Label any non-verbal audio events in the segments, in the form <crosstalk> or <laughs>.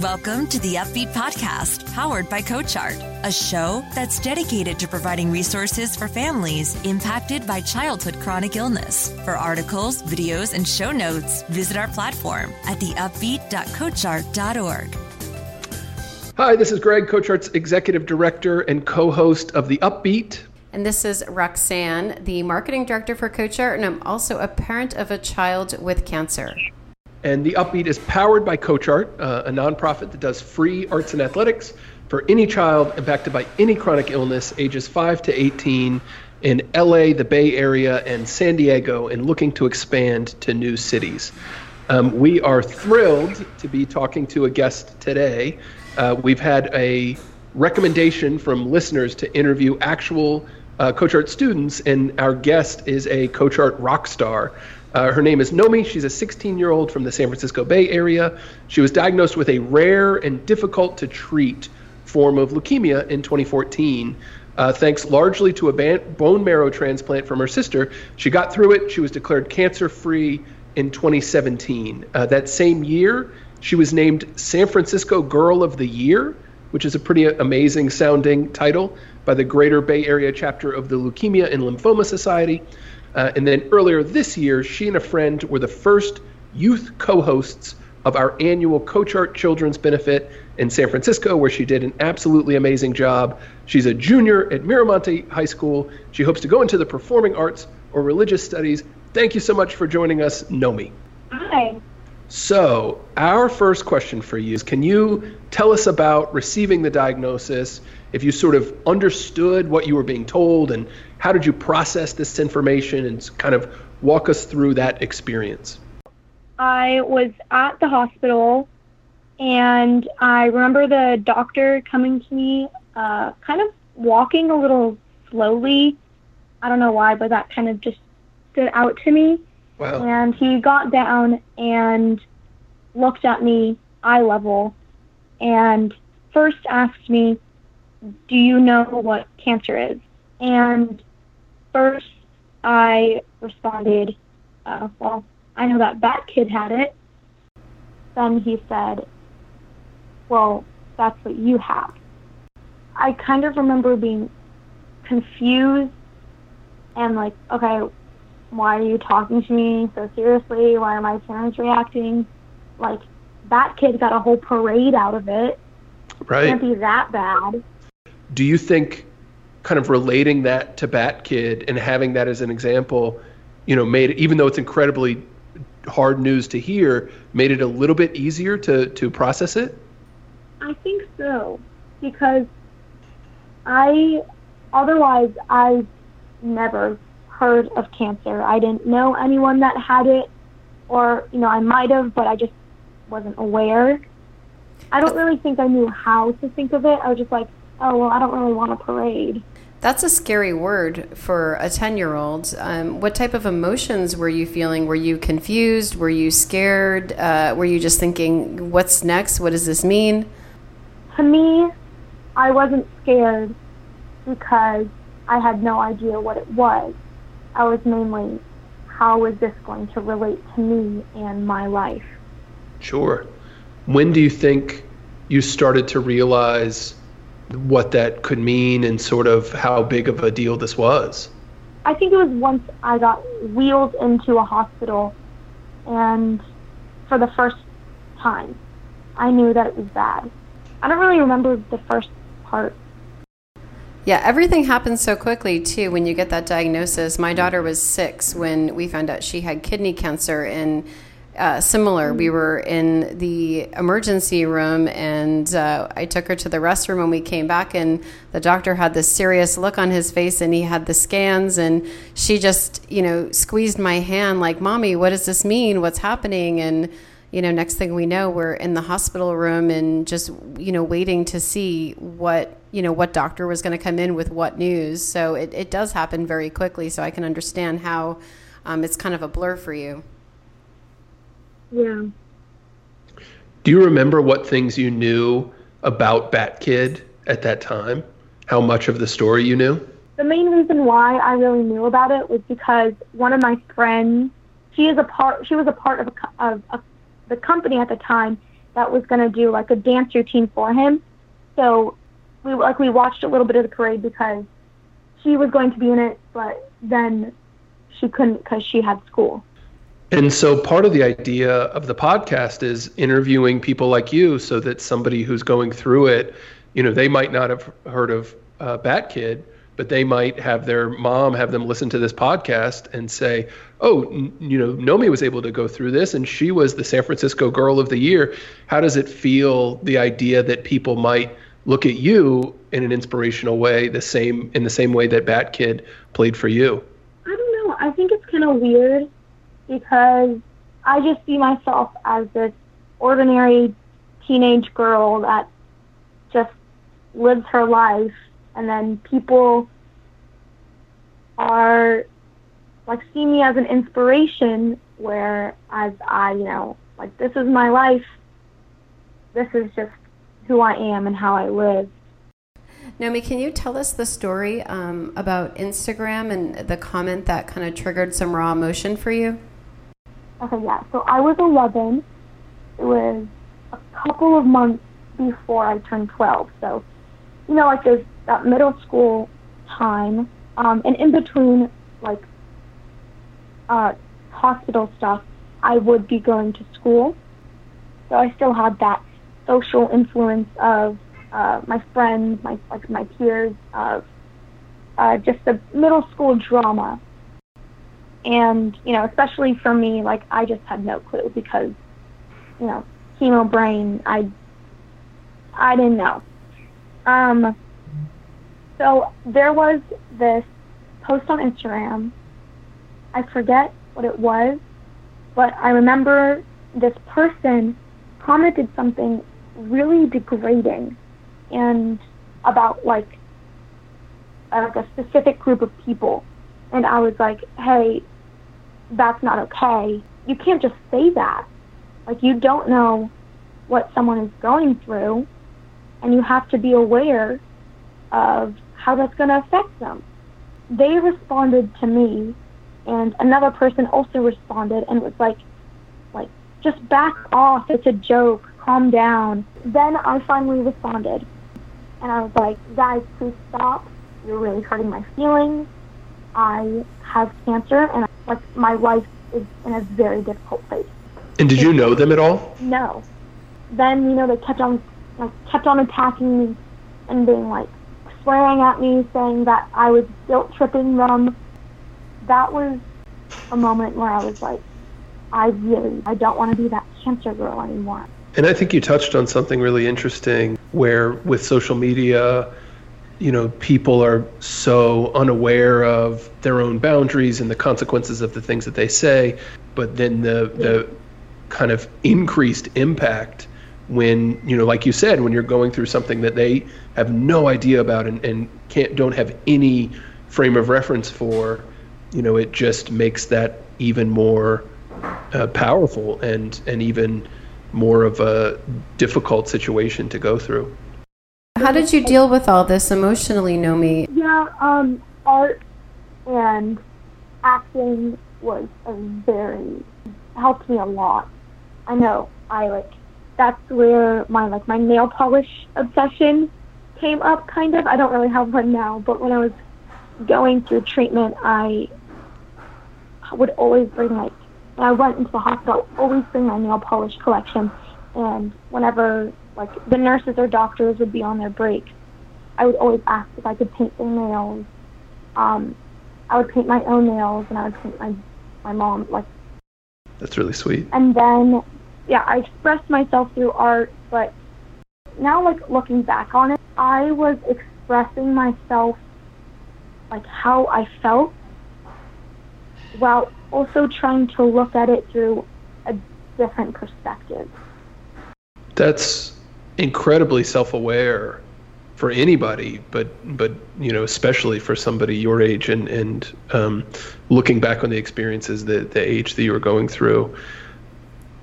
Welcome to the Upbeat Podcast, powered by CoachArt, a show that's dedicated to providing resources for families impacted by childhood chronic illness. For articles, videos, and show notes, visit our platform at theupbeat.coachart.org. Hi, this is Greg, CoachArt's executive director and co host of The Upbeat. And this is Roxanne, the marketing director for CoachArt, and I'm also a parent of a child with cancer. And the Upbeat is powered by CoachArt, uh, a nonprofit that does free arts and athletics for any child impacted by any chronic illness, ages 5 to 18, in LA, the Bay Area, and San Diego, and looking to expand to new cities. Um, we are thrilled to be talking to a guest today. Uh, we've had a recommendation from listeners to interview actual uh, CoachArt students, and our guest is a CoachArt rock star. Uh, her name is Nomi. She's a 16 year old from the San Francisco Bay Area. She was diagnosed with a rare and difficult to treat form of leukemia in 2014. Uh, thanks largely to a ban- bone marrow transplant from her sister, she got through it. She was declared cancer free in 2017. Uh, that same year, she was named San Francisco Girl of the Year, which is a pretty amazing sounding title by the Greater Bay Area chapter of the Leukemia and Lymphoma Society. Uh, and then earlier this year, she and a friend were the first youth co hosts of our annual CoachArt Children's Benefit in San Francisco, where she did an absolutely amazing job. She's a junior at Miramonte High School. She hopes to go into the performing arts or religious studies. Thank you so much for joining us, Nomi. Hi. So, our first question for you is Can you tell us about receiving the diagnosis? If you sort of understood what you were being told, and how did you process this information, and kind of walk us through that experience? I was at the hospital, and I remember the doctor coming to me, uh, kind of walking a little slowly. I don't know why, but that kind of just stood out to me. Wow. And he got down and looked at me eye level and first asked me, Do you know what cancer is? And first I responded, uh, Well, I know that that kid had it. Then he said, Well, that's what you have. I kind of remember being confused and like, okay, why are you talking to me so seriously? Why are my parents reacting? Like, that kid got a whole parade out of it. Right. It Can't be that bad. Do you think kind of relating that to Bat Kid and having that as an example, you know, made it, even though it's incredibly hard news to hear, made it a little bit easier to, to process it? I think so. Because I, otherwise, I never heard of cancer. I didn't know anyone that had it, or, you know, I might have, but I just wasn't aware. I don't really think I knew how to think of it. I was just like, oh, well, I don't really want a parade. That's a scary word for a 10 year old. Um, what type of emotions were you feeling? Were you confused? Were you scared? Uh, were you just thinking, what's next? What does this mean? To me, I wasn't scared because I had no idea what it was. I was mainly, how is this going to relate to me and my life? Sure. When do you think you started to realize what that could mean and sort of how big of a deal this was? I think it was once I got wheeled into a hospital and for the first time, I knew that it was bad. I don't really remember the first part. Yeah, everything happens so quickly too when you get that diagnosis. My daughter was six when we found out she had kidney cancer, and uh, similar. We were in the emergency room, and uh, I took her to the restroom. And we came back, and the doctor had this serious look on his face, and he had the scans, and she just, you know, squeezed my hand like, "Mommy, what does this mean? What's happening?" And you know, next thing we know, we're in the hospital room and just, you know, waiting to see what, you know, what doctor was going to come in with what news. So it, it does happen very quickly. So I can understand how um, it's kind of a blur for you. Yeah. Do you remember what things you knew about Bat Kid at that time? How much of the story you knew? The main reason why I really knew about it was because one of my friends, she is a part, she was a part of, a, of a, the company at the time, that was going to do like a dance routine for him. So we like we watched a little bit of the parade because she was going to be in it, but then she couldn't because she had school. And so part of the idea of the podcast is interviewing people like you so that somebody who's going through it, you know, they might not have heard of uh, Bat Kid, but they might have their mom have them listen to this podcast and say, "Oh, n- you know, Nomi was able to go through this, and she was the San Francisco Girl of the Year." How does it feel? The idea that people might look at you in an inspirational way, the same in the same way that Bat Kid played for you. I don't know. I think it's kind of weird because I just see myself as this ordinary teenage girl that just lives her life and then people are like see me as an inspiration where as I, you know, like this is my life. This is just who I am and how I live. Naomi, can you tell us the story um, about Instagram and the comment that kind of triggered some raw emotion for you? Okay, yeah. So I was 11. It was a couple of months before I turned 12. So, you know, like there's that middle school time, um, and in between, like, uh, hospital stuff, I would be going to school. So I still had that social influence of uh, my friends, my like my peers, of uh, just the middle school drama. And you know, especially for me, like I just had no clue because, you know, chemo brain. I I didn't know. Um, so there was this post on Instagram. I forget what it was, but I remember this person commented something really degrading and about like like a specific group of people and I was like, "Hey, that's not okay. You can't just say that. Like you don't know what someone is going through and you have to be aware of how that's going to affect them." They responded to me and another person also responded and was like like just back off. It's a joke. Calm down. Then I finally responded. And I was like, guys, please stop. You're really hurting my feelings. I have cancer and like my life is in a very difficult place. And did you know them at all? No. Then, you know, they kept on like kept on attacking me and being like swearing at me, saying that I was guilt tripping them. That was a moment where I was like, I really I don't want to be that cancer girl anymore. And I think you touched on something really interesting where with social media, you know, people are so unaware of their own boundaries and the consequences of the things that they say, but then the the kind of increased impact when, you know, like you said, when you're going through something that they have no idea about and, and can't don't have any frame of reference for, you know, it just makes that even more uh, powerful and and even more of a difficult situation to go through. How did you deal with all this emotionally, Nomi? Yeah, um, art and acting was a very helped me a lot. I know I like that's where my like my nail polish obsession came up kind of. I don't really have one now, but when I was going through treatment, I would always bring like when I went into the hospital, always bring my nail polish collection. And whenever like the nurses or doctors would be on their break, I would always ask if I could paint their nails. Um, I would paint my own nails, and I would paint my my mom like. That's really sweet. And then, yeah, I expressed myself through art, but now, like looking back on it, I was expressing myself like how I felt while also trying to look at it through a different perspective. That's incredibly self-aware for anybody, but but you know especially for somebody your age and and um, looking back on the experiences that the age that you were going through.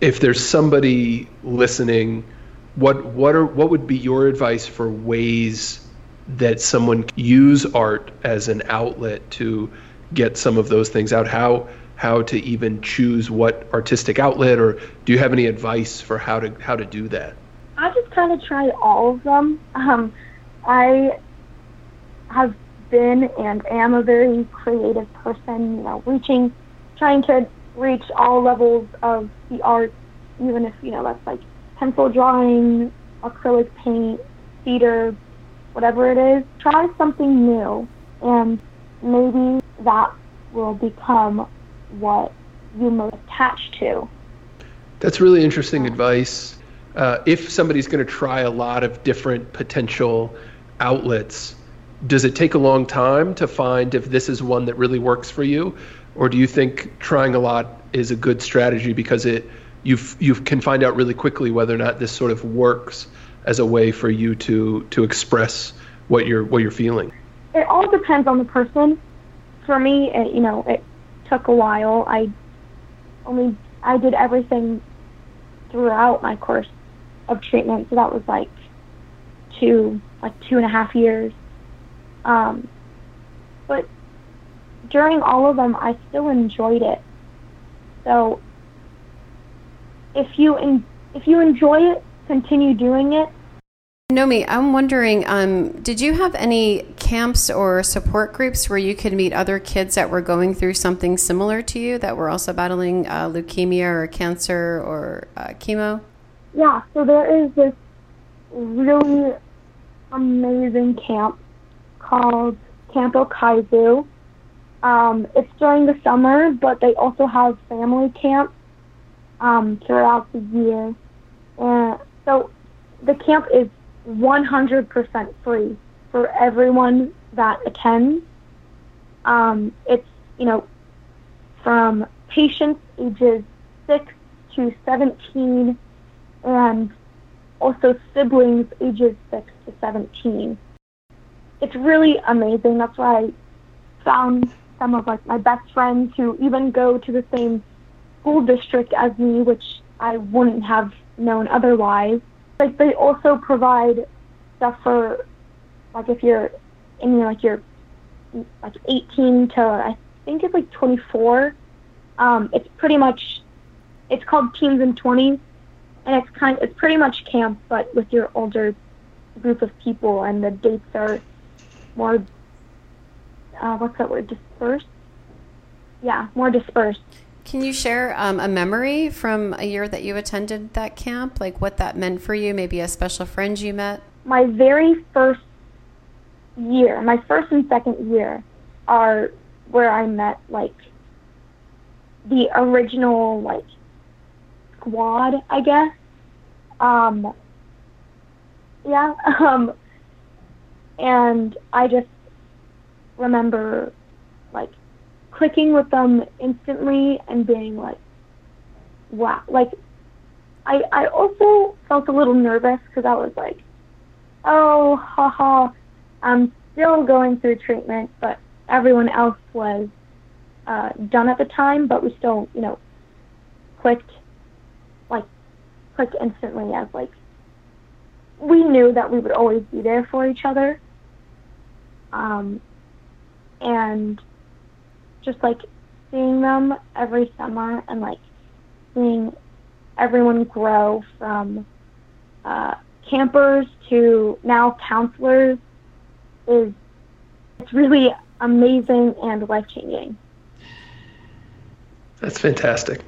If there's somebody listening, what what are what would be your advice for ways that someone use art as an outlet to get some of those things out? How how to even choose what artistic outlet, or do you have any advice for how to how to do that? I just kind of try all of them. Um, I have been and am a very creative person. You know, reaching, trying to reach all levels of the art, even if you know that's like pencil drawing, acrylic paint, theater, whatever it is. Try something new, and maybe that will become what you most attached to. That's really interesting advice. Uh, if somebody's going to try a lot of different potential outlets, does it take a long time to find if this is one that really works for you, or do you think trying a lot is a good strategy because it you you can find out really quickly whether or not this sort of works as a way for you to to express what you're what you're feeling? It all depends on the person. For me, it, you know, it took a while. I only I did everything throughout my course of treatment, so that was like two like two and a half years. Um, but during all of them, I still enjoyed it. So if you in, if you enjoy it, continue doing it. Nomi, I'm wondering, um, did you have any camps or support groups where you could meet other kids that were going through something similar to you that were also battling uh, leukemia or cancer or uh, chemo? Yeah, so there is this really amazing camp called Camp Okizu. Um, it's during the summer, but they also have family camps um, throughout the year. And so the camp is 100% free for everyone that attends. Um, it's, you know, from patients ages 6 to 17 and also siblings ages 6 to 17. It's really amazing. That's why I found some of like my best friends who even go to the same school district as me, which I wouldn't have known otherwise. Like they also provide stuff for like if you're in like you're like 18 to I think it's like 24. Um, it's pretty much it's called teens and 20s, and it's kind it's pretty much camp but with your older group of people, and the dates are more uh, what's that word dispersed. Yeah, more dispersed. Can you share um, a memory from a year that you attended that camp? Like what that meant for you? Maybe a special friend you met? My very first year, my first and second year, are where I met like the original like squad, I guess. Um, yeah. <laughs> Um, and I just remember like clicking with them instantly and being like, wow. Like, I, I also felt a little nervous because I was like, oh, haha, I'm still going through treatment, but everyone else was uh, done at the time, but we still, you know, clicked, like, clicked instantly as, like, we knew that we would always be there for each other. Um, and just like seeing them every summer and like seeing everyone grow from uh, campers to now counselors is it's really amazing and life changing. That's fantastic.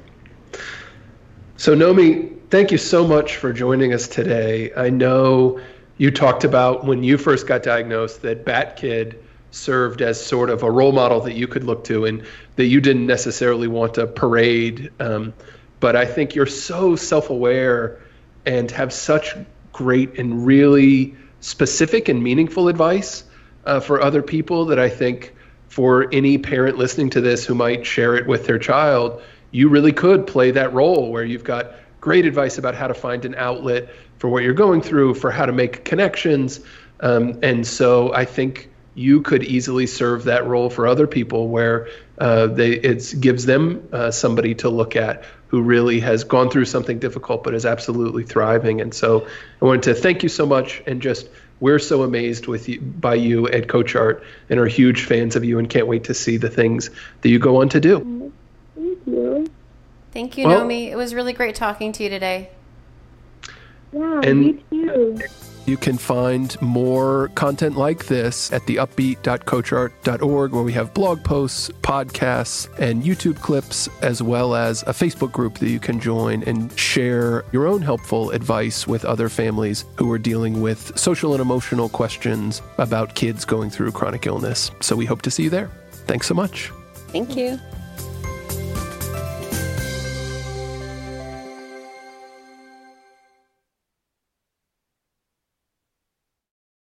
So Nomi, thank you so much for joining us today. I know you talked about when you first got diagnosed that Bat Kid served as sort of a role model that you could look to and that you didn't necessarily want to parade. Um, but I think you're so self aware and have such great and really specific and meaningful advice uh, for other people that I think for any parent listening to this who might share it with their child, you really could play that role where you've got great advice about how to find an outlet for what you're going through, for how to make connections. Um, and so I think you could easily serve that role for other people where uh, it gives them uh, somebody to look at who really has gone through something difficult but is absolutely thriving. And so I wanted to thank you so much and just we're so amazed with you by you at CoachArt and are huge fans of you and can't wait to see the things that you go on to do. Thank you, well, Nomi. It was really great talking to you today. Yeah, and me too. You can find more content like this at theupbeat.coachart.org, where we have blog posts, podcasts, and YouTube clips, as well as a Facebook group that you can join and share your own helpful advice with other families who are dealing with social and emotional questions about kids going through chronic illness. So we hope to see you there. Thanks so much. Thank you.